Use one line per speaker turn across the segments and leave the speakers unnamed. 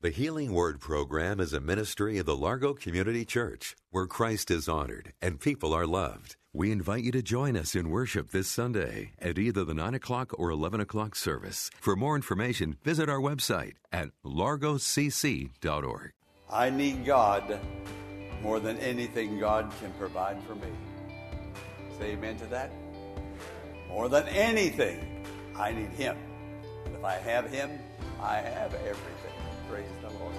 The Healing Word program is a ministry of the Largo Community Church where Christ is honored and people are loved. We invite you to join us in worship this Sunday at either the 9 o'clock or 11 o'clock service. For more information, visit our website at largocc.org.
I need God more than anything God can provide for me. Say amen to that. More than anything, I need Him. And if I have Him, I have everything. Praise the Lord.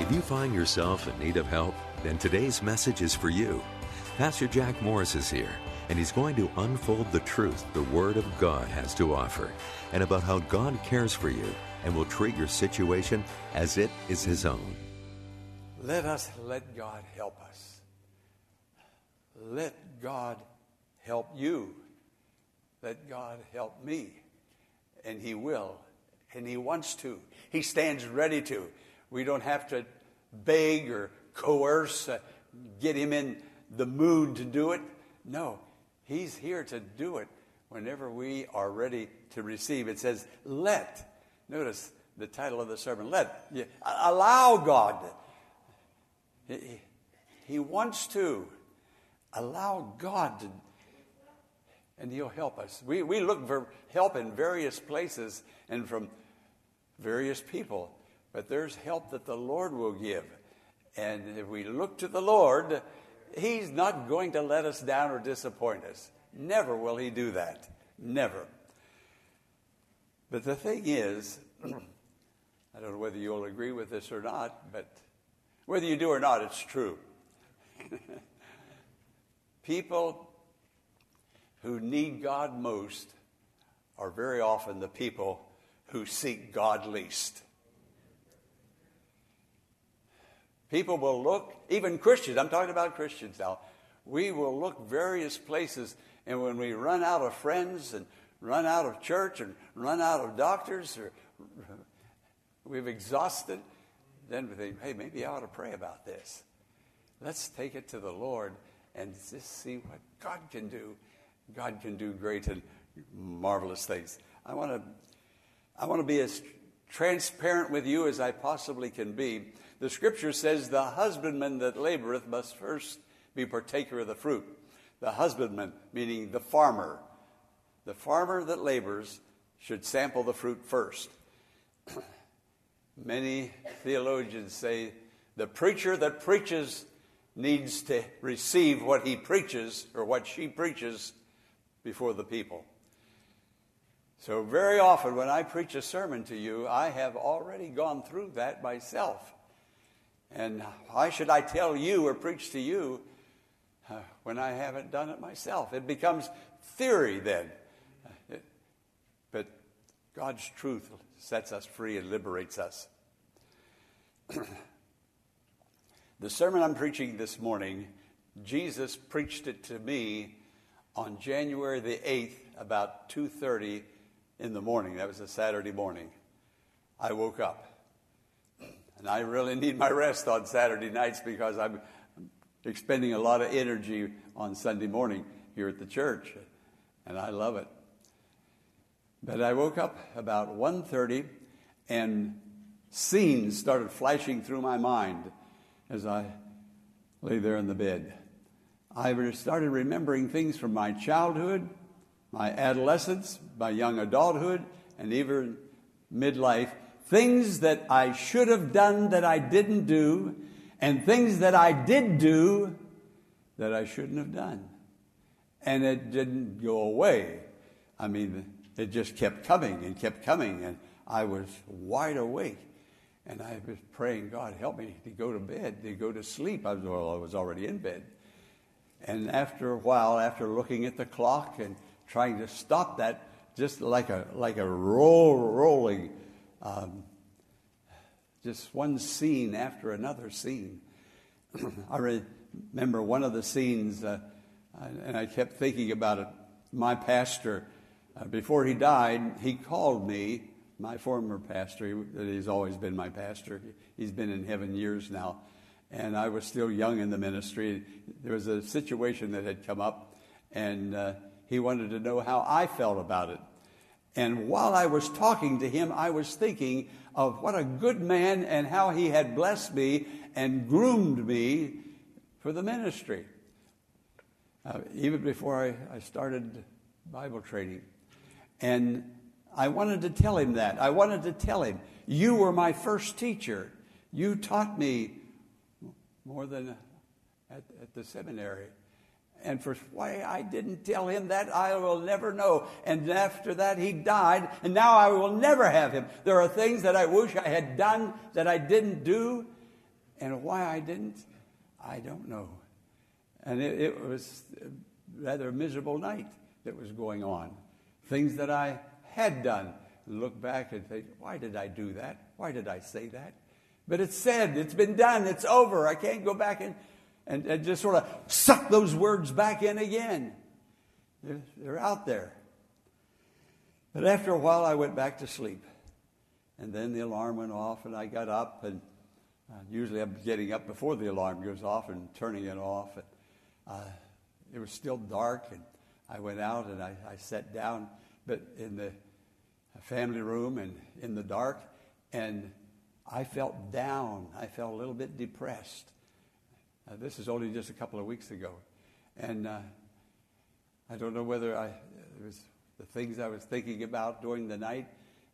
If you find yourself in need of help, then today's message is for you. Pastor Jack Morris is here, and he's going to unfold the truth the Word of God has to offer, and about how God cares for you and will treat your situation as it is His own.
Let us let God help us. Let God help you. Let God help me. And He will. And He wants to. He stands ready to. We don't have to beg or coerce, uh, get Him in the mood to do it. No, He's here to do it whenever we are ready to receive. It says, let. Notice the title of the sermon. Let. Yeah, allow God. He, he wants to allow God to, and He'll help us. We, we look for help in various places and from various people, but there's help that the Lord will give. And if we look to the Lord, He's not going to let us down or disappoint us. Never will He do that. Never. But the thing is, I don't know whether you'll agree with this or not, but whether you do or not, it's true. people who need God most are very often the people who seek God least. People will look, even Christians, I'm talking about Christians now, we will look various places, and when we run out of friends and run out of church and run out of doctors, or we've exhausted, then we think, hey, maybe I ought to pray about this. Let's take it to the Lord and just see what God can do. God can do great and marvelous things. I want to, I want to be as transparent with you as I possibly can be. The scripture says, The husbandman that laboreth must first be partaker of the fruit. The husbandman, meaning the farmer. The farmer that labors should sample the fruit first. Many theologians say the preacher that preaches needs to receive what he preaches or what she preaches before the people. So, very often when I preach a sermon to you, I have already gone through that myself. And why should I tell you or preach to you uh, when I haven't done it myself? It becomes theory then. but God's truth sets us free and liberates us. the sermon I'm preaching this morning, Jesus preached it to me on January the 8th about 2:30 in the morning. That was a Saturday morning. I woke up. And I really need my rest on Saturday nights because I'm expending a lot of energy on Sunday morning here at the church. And I love it. But I woke up about 1:30 and scenes started flashing through my mind as I lay there in the bed. I started remembering things from my childhood, my adolescence, my young adulthood, and even midlife. Things that I should have done that I didn't do, and things that I did do that I shouldn't have done. And it didn't go away. I mean, it just kept coming and kept coming, and I was wide awake. And I was praying, God, help me to go to bed, to go to sleep. I was, well, I was already in bed. And after a while, after looking at the clock and trying to stop that just like a, like a roll, rolling, um, just one scene after another scene. I remember one of the scenes, uh, and I kept thinking about it. My pastor, uh, before he died, he called me, my former pastor, he's always been my pastor. He's been in heaven years now. And I was still young in the ministry. There was a situation that had come up, and uh, he wanted to know how I felt about it. And while I was talking to him, I was thinking of what a good man and how he had blessed me and groomed me for the ministry. Uh, even before I, I started Bible training. And I wanted to tell him that. I wanted to tell him, You were my first teacher. You taught me more than at, at the seminary. And for why I didn't tell him that, I will never know. And after that, he died, and now I will never have him. There are things that I wish I had done that I didn't do, and why I didn't, I don't know. And it, it was a rather miserable night that was going on. Things that I had done. Look back and think, why did I do that? Why did I say that? But it's said, it's been done, it's over. I can't go back and and, and just sort of suck those words back in again. They're, they're out there. But after a while, I went back to sleep. And then the alarm went off, and I got up. And uh, usually I'm getting up before the alarm goes off and turning it off. And, uh, it was still dark, and I went out and I, I sat down, but in the family room and in the dark, and I felt down. I felt a little bit depressed. Uh, this is only just a couple of weeks ago. And uh, I don't know whether I, it was the things I was thinking about during the night,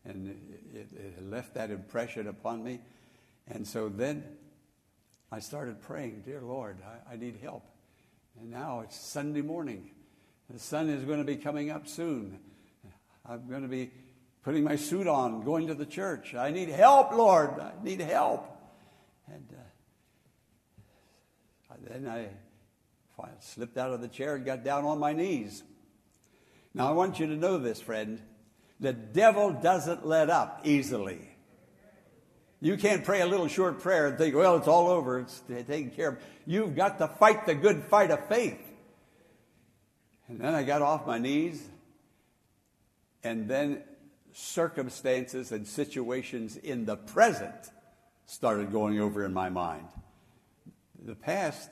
and it, it left that impression upon me. And so then I started praying, Dear Lord, I, I need help. And now it's Sunday morning. The sun is going to be coming up soon. I'm going to be putting my suit on, going to the church. I need help, Lord. I need help. And uh, then I slipped out of the chair and got down on my knees. Now, I want you to know this, friend. The devil doesn't let up easily. You can't pray a little short prayer and think, well, it's all over, it's taken care of. You've got to fight the good fight of faith. And then I got off my knees, and then circumstances and situations in the present started going over in my mind the past,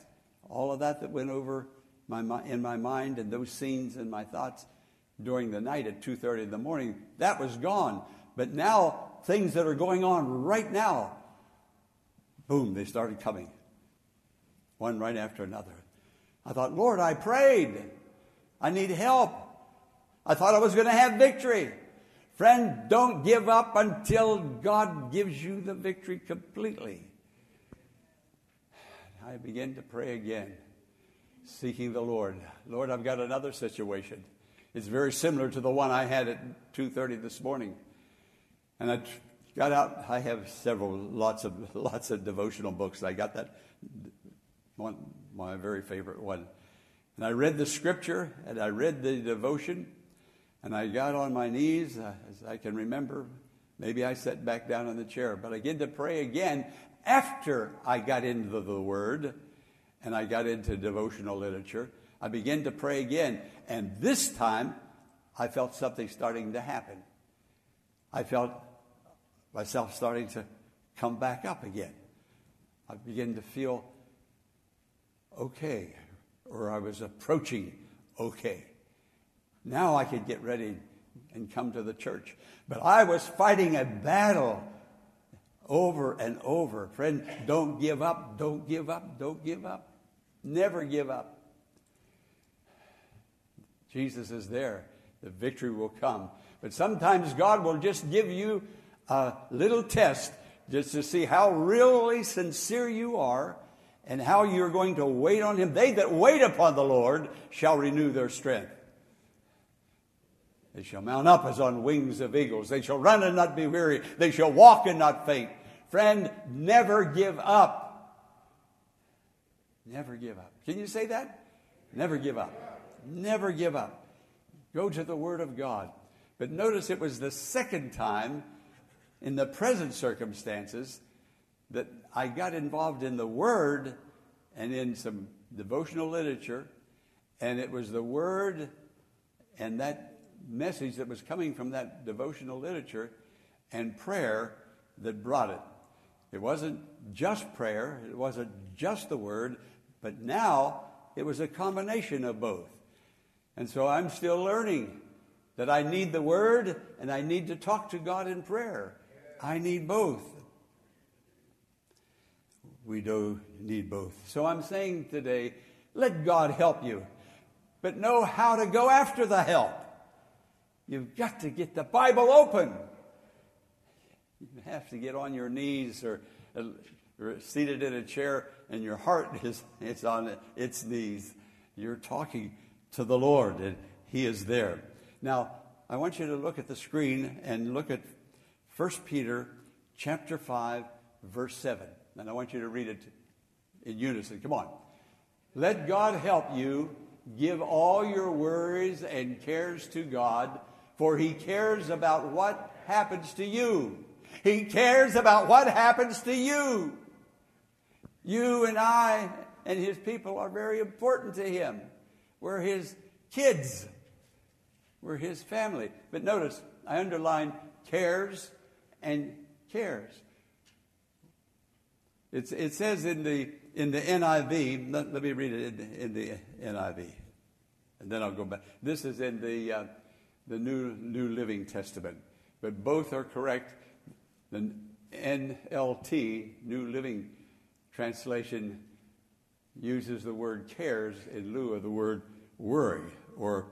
all of that that went over my, in my mind and those scenes and my thoughts during the night at 2.30 in the morning, that was gone. But now, things that are going on right now, boom, they started coming. One right after another. I thought, Lord, I prayed. I need help. I thought I was going to have victory. Friend, don't give up until God gives you the victory completely. I began to pray again, seeking the Lord. Lord, I've got another situation. It's very similar to the one I had at 2:30 this morning. And I got out. I have several, lots of lots of devotional books. I got that one, my very favorite one. And I read the scripture and I read the devotion, and I got on my knees uh, as I can remember. Maybe I sat back down in the chair, but I began to pray again, after I got into the Word and I got into devotional literature, I began to pray again. And this time, I felt something starting to happen. I felt myself starting to come back up again. I began to feel okay, or I was approaching okay. Now I could get ready and come to the church. But I was fighting a battle over and over. Friend, don't give up, don't give up, don't give up. Never give up. Jesus is there. The victory will come. But sometimes God will just give you a little test just to see how really sincere you are and how you're going to wait on Him. They that wait upon the Lord shall renew their strength. They shall mount up as on wings of eagles. They shall run and not be weary. They shall walk and not faint. Friend, never give up. Never give up. Can you say that? Never give up. Never give up. Go to the Word of God. But notice it was the second time in the present circumstances that I got involved in the Word and in some devotional literature, and it was the Word and that message that was coming from that devotional literature and prayer that brought it. It wasn't just prayer, it wasn't just the Word, but now it was a combination of both. And so I'm still learning that I need the Word and I need to talk to God in prayer. I need both. We do need both. So I'm saying today, let God help you, but know how to go after the help. You've got to get the Bible open. You have to get on your knees or, seated in a chair and your heart is it's on its knees. You're talking to the Lord and He is there. Now, I want you to look at the screen and look at 1 Peter chapter 5, verse 7. And I want you to read it in unison. Come on. Let God help you. Give all your worries and cares to God, for He cares about what happens to you. He cares about what happens to you. You and I and His people are very important to Him. We're His kids, we're His family. But notice, I underline cares and cares. It's, it says in the, in the NIV, let, let me read it in, in, the NIV, and then I'll go back. This is in the, uh, the New, New Living Testament, but both are correct. The NLT, New Living Translation, uses the word cares in lieu of the word worry or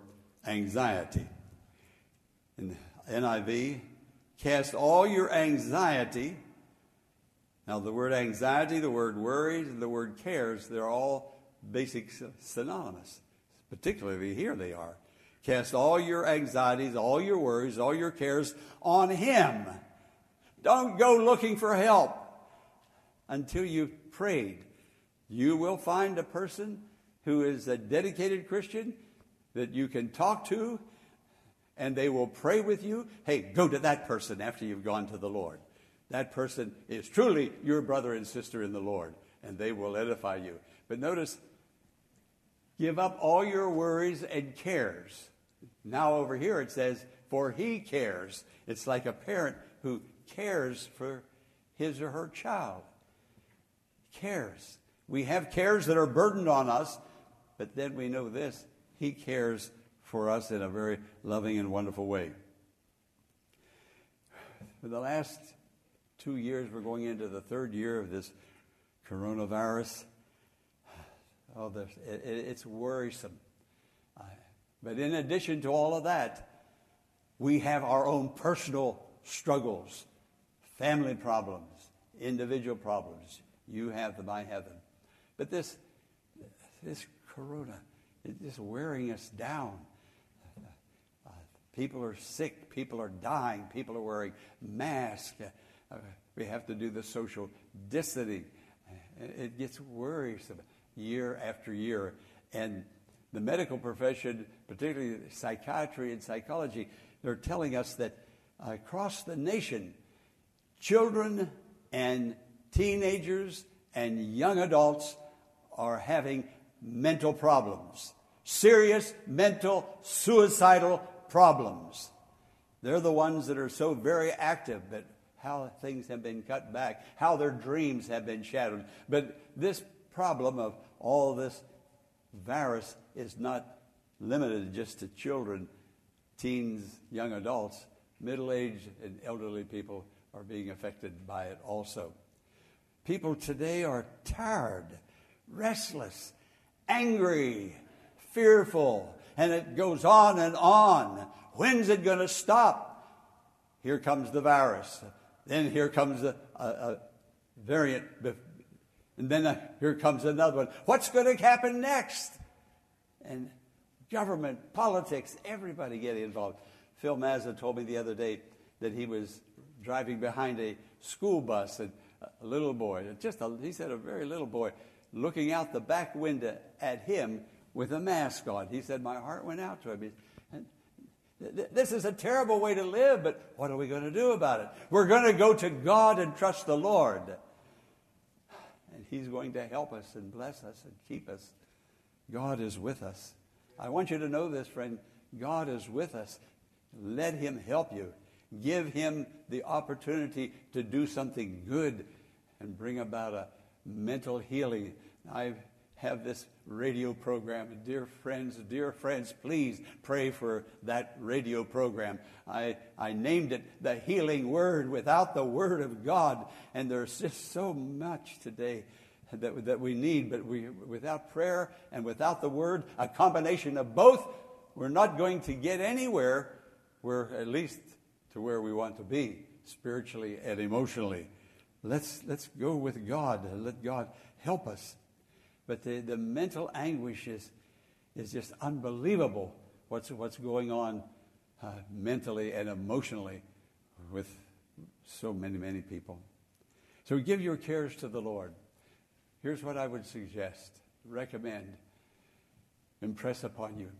anxiety. In NIV, cast all your anxiety. Now, the word anxiety, the word worries, and the word cares, they're all basic synonymous. Particularly here they are. Cast all your anxieties, all your worries, all your cares on Him. Don't go looking for help until you've prayed. You will find a person who is a dedicated Christian that you can talk to and they will pray with you. Hey, go to that person after you've gone to the Lord. That person is truly your brother and sister in the Lord, and they will edify you. But notice, give up all your worries and cares. Now, over here it says, for he cares. It's like a parent who cares for his or her child. Cares. We have cares that are burdened on us, but then we know this He cares for us in a very loving and wonderful way. For the last two years, we're going into the third year of this coronavirus. Oh, it's worrisome. But in addition to all of that, we have our own personal struggles, family problems, individual problems. You have them, I have them. But this, this corona is just wearing us down. Uh, people are sick. People are dying. People are wearing masks. Uh, we have to do the social distancing. It gets worrisome year after year. And the medical profession, particularly psychiatry and psychology, they're telling us that across the nation, children and teenagers and young adults are having mental problems, serious mental suicidal problems. They're the ones that are so very active, but how things have been cut back, how their dreams have been shattered. But this problem of all this virus is not limited just to children, teens, young adults. Middle aged and elderly people are being affected by it also. People today are tired, restless, angry, fearful, and it goes on and on. When's it going to stop? Here comes the virus. Then here comes a, a, a variant. And then uh, here comes another one. What's going to happen next? And government, politics, everybody getting involved. Phil Mazza told me the other day that he was driving behind a school bus and a little boy, just a, he said a very little boy, looking out the back window at him with a mask on. He said, My heart went out to him. This is a terrible way to live, but what are we going to do about it? We're going to go to God and trust the Lord. He's going to help us and bless us and keep us. God is with us. I want you to know this, friend. God is with us. Let Him help you. Give Him the opportunity to do something good and bring about a mental healing. I have this radio program. Dear friends, dear friends, please pray for that radio program. I, I named it the healing word without the word of God. And there's just so much today that, that we need, but we, without prayer and without the word, a combination of both, we're not going to get anywhere. We're at least to where we want to be spiritually and emotionally. Let's, let's go with God and let God help us. But the, the mental anguish is, is just unbelievable what's, what's going on uh, mentally and emotionally with so many, many people. So give your cares to the Lord. Here's what I would suggest, recommend, impress upon you.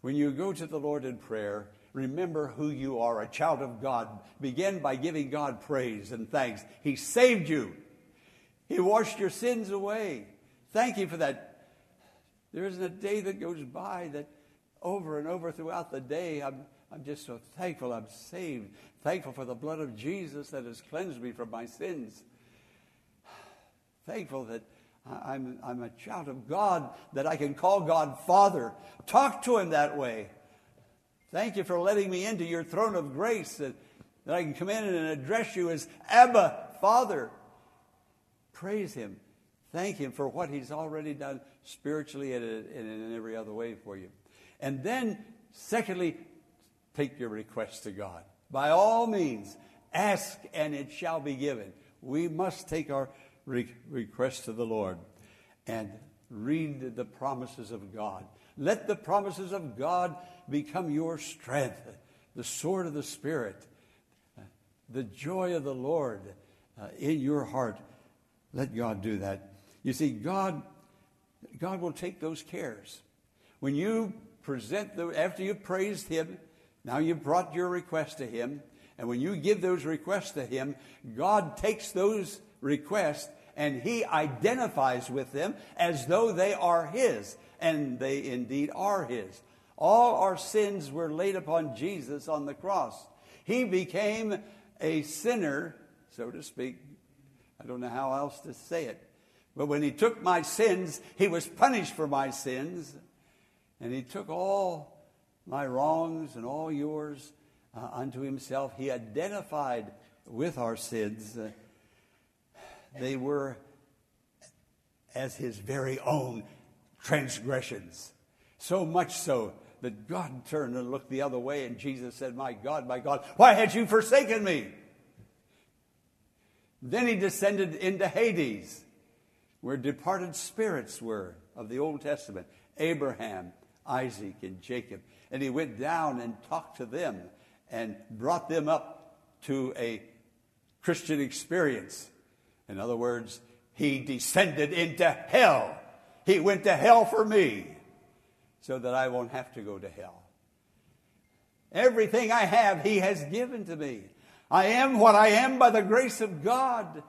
When you go to the Lord in prayer, remember who you are, a child of God. Begin by giving God praise and thanks. He saved you, He washed your sins away. Thank you for that. There isn't a day that goes by that over and over throughout the day, I'm, I'm just so thankful I'm saved. Thankful for the blood of Jesus that has cleansed me from my sins thankful that I'm, I'm a child of God, that I can call God Father. Talk to Him that way. Thank you for letting me into your throne of grace, that, that I can come in and address you as Abba, Father. Praise Him. Thank Him for what He's already done spiritually and in every other way for you. And then, secondly, take your request to God. By all means, ask and it shall be given. We must take our re- request to the Lord and read the promises of God. Let the promises of God become your strength, the sword of the Spirit, the joy of the Lord uh, in your heart. Let God do that. You see, God, God will take those cares. When you present the, after you've praised Him, now you've brought your request to Him, and when you give those requests to Him, God takes those requests and he identifies with them as though they are his, and they indeed are his. All our sins were laid upon Jesus on the cross. He became a sinner, so to speak. I don't know how else to say it. But when he took my sins, he was punished for my sins. And he took all my wrongs and all yours uh, unto himself. He identified with our sins. Uh, they were as his very own transgressions. So much so that God turned and looked the other way, and Jesus said, My God, my God, why had you forsaken me? Then he descended into Hades, where departed spirits were of the Old Testament Abraham, Isaac, and Jacob. And he went down and talked to them and brought them up to a Christian experience. In other words, he descended into hell. He went to hell for me so that I won't have to go to hell. Everything I have, He has given to me. I am what I am by the grace of God.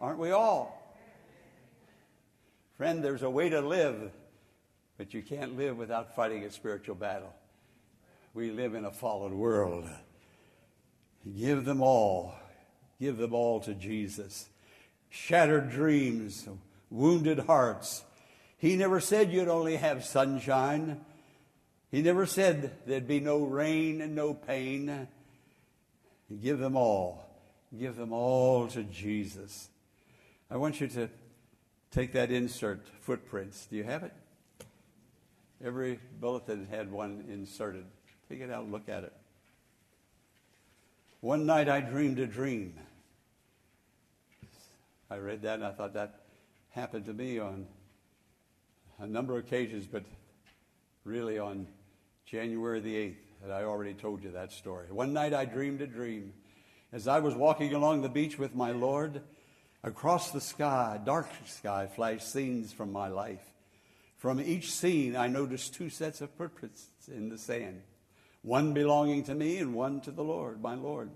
Aren't we all? Friend, there's a way to live, but you can't live without fighting a spiritual battle. We live in a fallen world. Give them all Give them all to Jesus. Shattered dreams, wounded hearts. He never said you'd only have sunshine. He never said there'd be no rain and no pain. Give them all. Give them all to Jesus. I want you to take that insert, footprints. Do you have it? Every bulletin had one inserted. Take it out and look at it. One night I dreamed a dream. I read that and I thought that happened to me on a number of occasions, but really on January the 8th, and I already told you that story. One night I dreamed a dream. As I was walking along the beach with my Lord, across the sky, dark sky, flashed scenes from my life. From each scene, I noticed two sets of footprints in the sand. one belonging to me and one to the Lord, my Lord.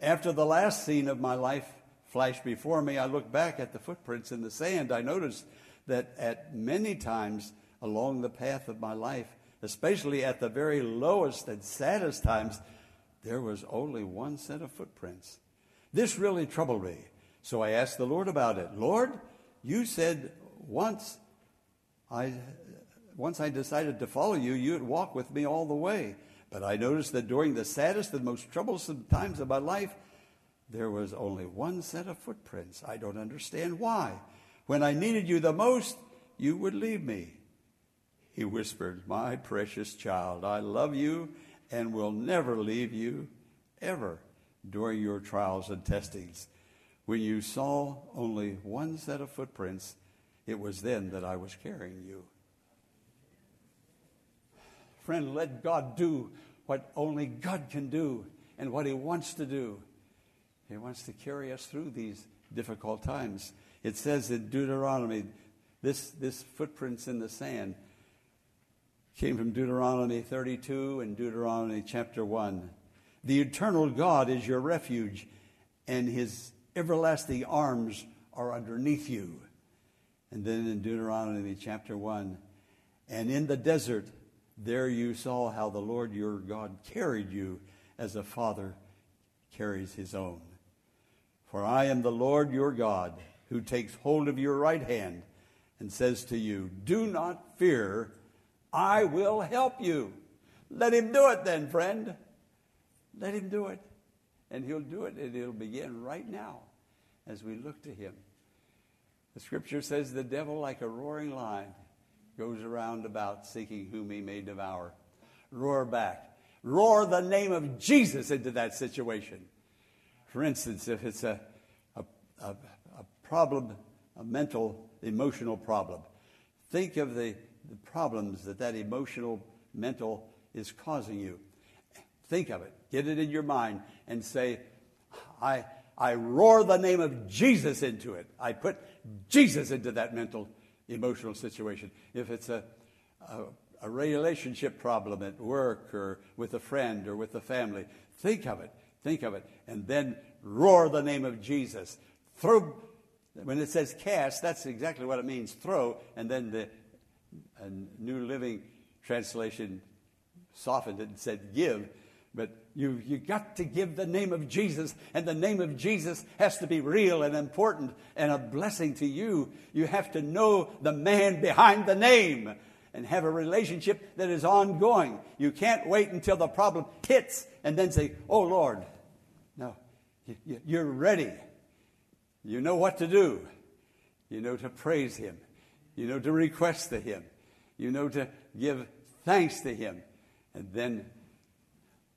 After the last scene of my life flashed before me, I looked back at the footprints in the sand. I noticed that at many times along the path of my life, especially at the very lowest and saddest times, there was only one set of footprints. This really troubled me. So I asked the Lord about it. Lord, you said once I once I decided to follow you, you'd walk with me all the way. But I noticed that during the saddest and most troublesome times of my life, there was only one set of footprints. I don't understand why. When I needed you the most, you would leave me. He whispered, My precious child, I love you and will never leave you, ever, during your trials and testings. When you saw only one set of footprints, it was then that I was carrying you. Friend, let God do what only God can do and what He wants to do. He wants to carry us through these difficult times. It says in Deuteronomy, this, this footprints in the sand came from Deuteronomy 32 and Deuteronomy chapter 1. The eternal God is your refuge, and his everlasting arms are underneath you. And then in Deuteronomy chapter 1, and in the desert, there you saw how the Lord your God carried you as a father carries his own. For I am the Lord your God, who takes hold of your right hand and says to you, Do not fear I will help you. Let him do it then, friend. Let him do it. And he'll do it, and it'll begin right now as we look to him. The scripture says the devil, like a roaring lion, goes around about seeking whom he may devour. Roar back. Roar the name of Jesus into that situation. For instance, if it's a, a, a, a problem, a mental, emotional problem, think of the the problems that that emotional, mental is causing you. Think of it. Get it in your mind and say, I, I roar the name of Jesus into it. I put Jesus into that mental, emotional situation. If it's a, a, a relationship problem at work or with a friend or with the family, think of it. Think of it. And then roar the name of Jesus. Throw, when it says cast, that's exactly what it means throw. And then the New Living Translation softened it and said give, but you you got to give the name of Jesus, and the name of Jesus has to be real and important and a blessing to you. You have to know the man behind the name and have a relationship that is ongoing. You can't wait until the problem hits and then say, "Oh Lord." No, you're ready. You know what to do. You know to praise Him. You know to request to Him you know to give thanks to Him, and then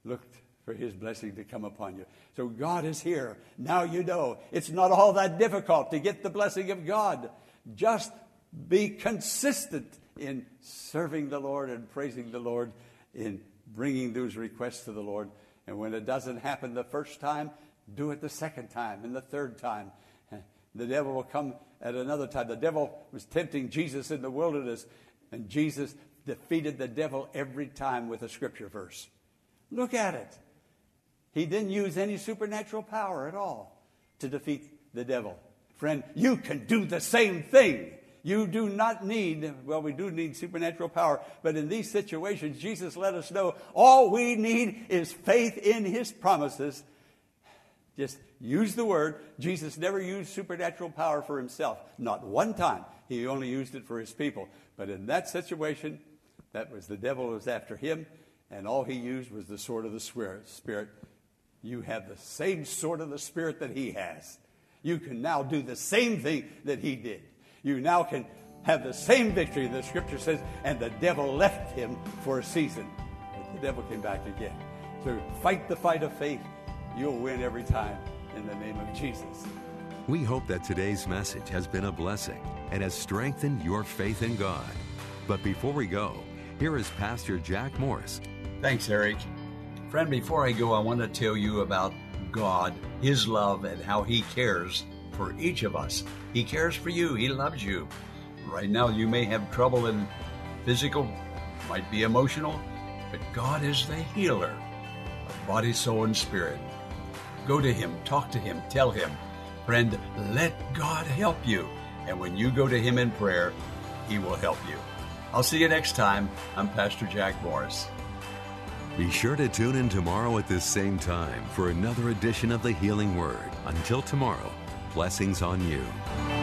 look for His blessing to come upon you. So God is here. Now you know it's not all that difficult to get the blessing of God. Just be consistent in serving the Lord and praising the Lord, in bringing those requests to the Lord. And when it doesn't happen the first time, do it the second time and the third time. The devil will come at another time. The devil was tempting Jesus in the wilderness, and Jesus defeated the devil every time with a scripture verse. Look at it. He didn't use any supernatural power at all to defeat the devil. Friend, you can do the same thing. You do not need, well, we do need supernatural power, but in these situations, Jesus let us know all we need is faith in his promises. Just use the word. Jesus never used supernatural power for himself, not one time. He only used it for his people. But in that situation, that was the devil was after him, and all he used was the sword of the Spirit. You have the same sword of the Spirit that he has. You can now do the same thing that he did. You now can have the same victory. The scripture says, and the devil left him for a season. But the devil came back again. So fight the fight of faith. You'll win every time in the name of Jesus.
We hope that today's message has been a blessing and has strengthened your faith in God. But before we go, here is Pastor Jack Morris.
Thanks, Eric. Friend, before I go, I want to tell you about God, His love, and how He cares for each of us. He cares for you, He loves you. Right now, you may have trouble in physical, might be emotional,
but God is the healer of body, soul, and spirit. Go to Him, talk to Him, tell Him, friend, let God help you. And when you go to Him in prayer, He will help you. I'll see you next time. I'm Pastor Jack Morris.
Be sure to tune in tomorrow at this same time for another edition of the Healing Word. Until tomorrow, blessings on you.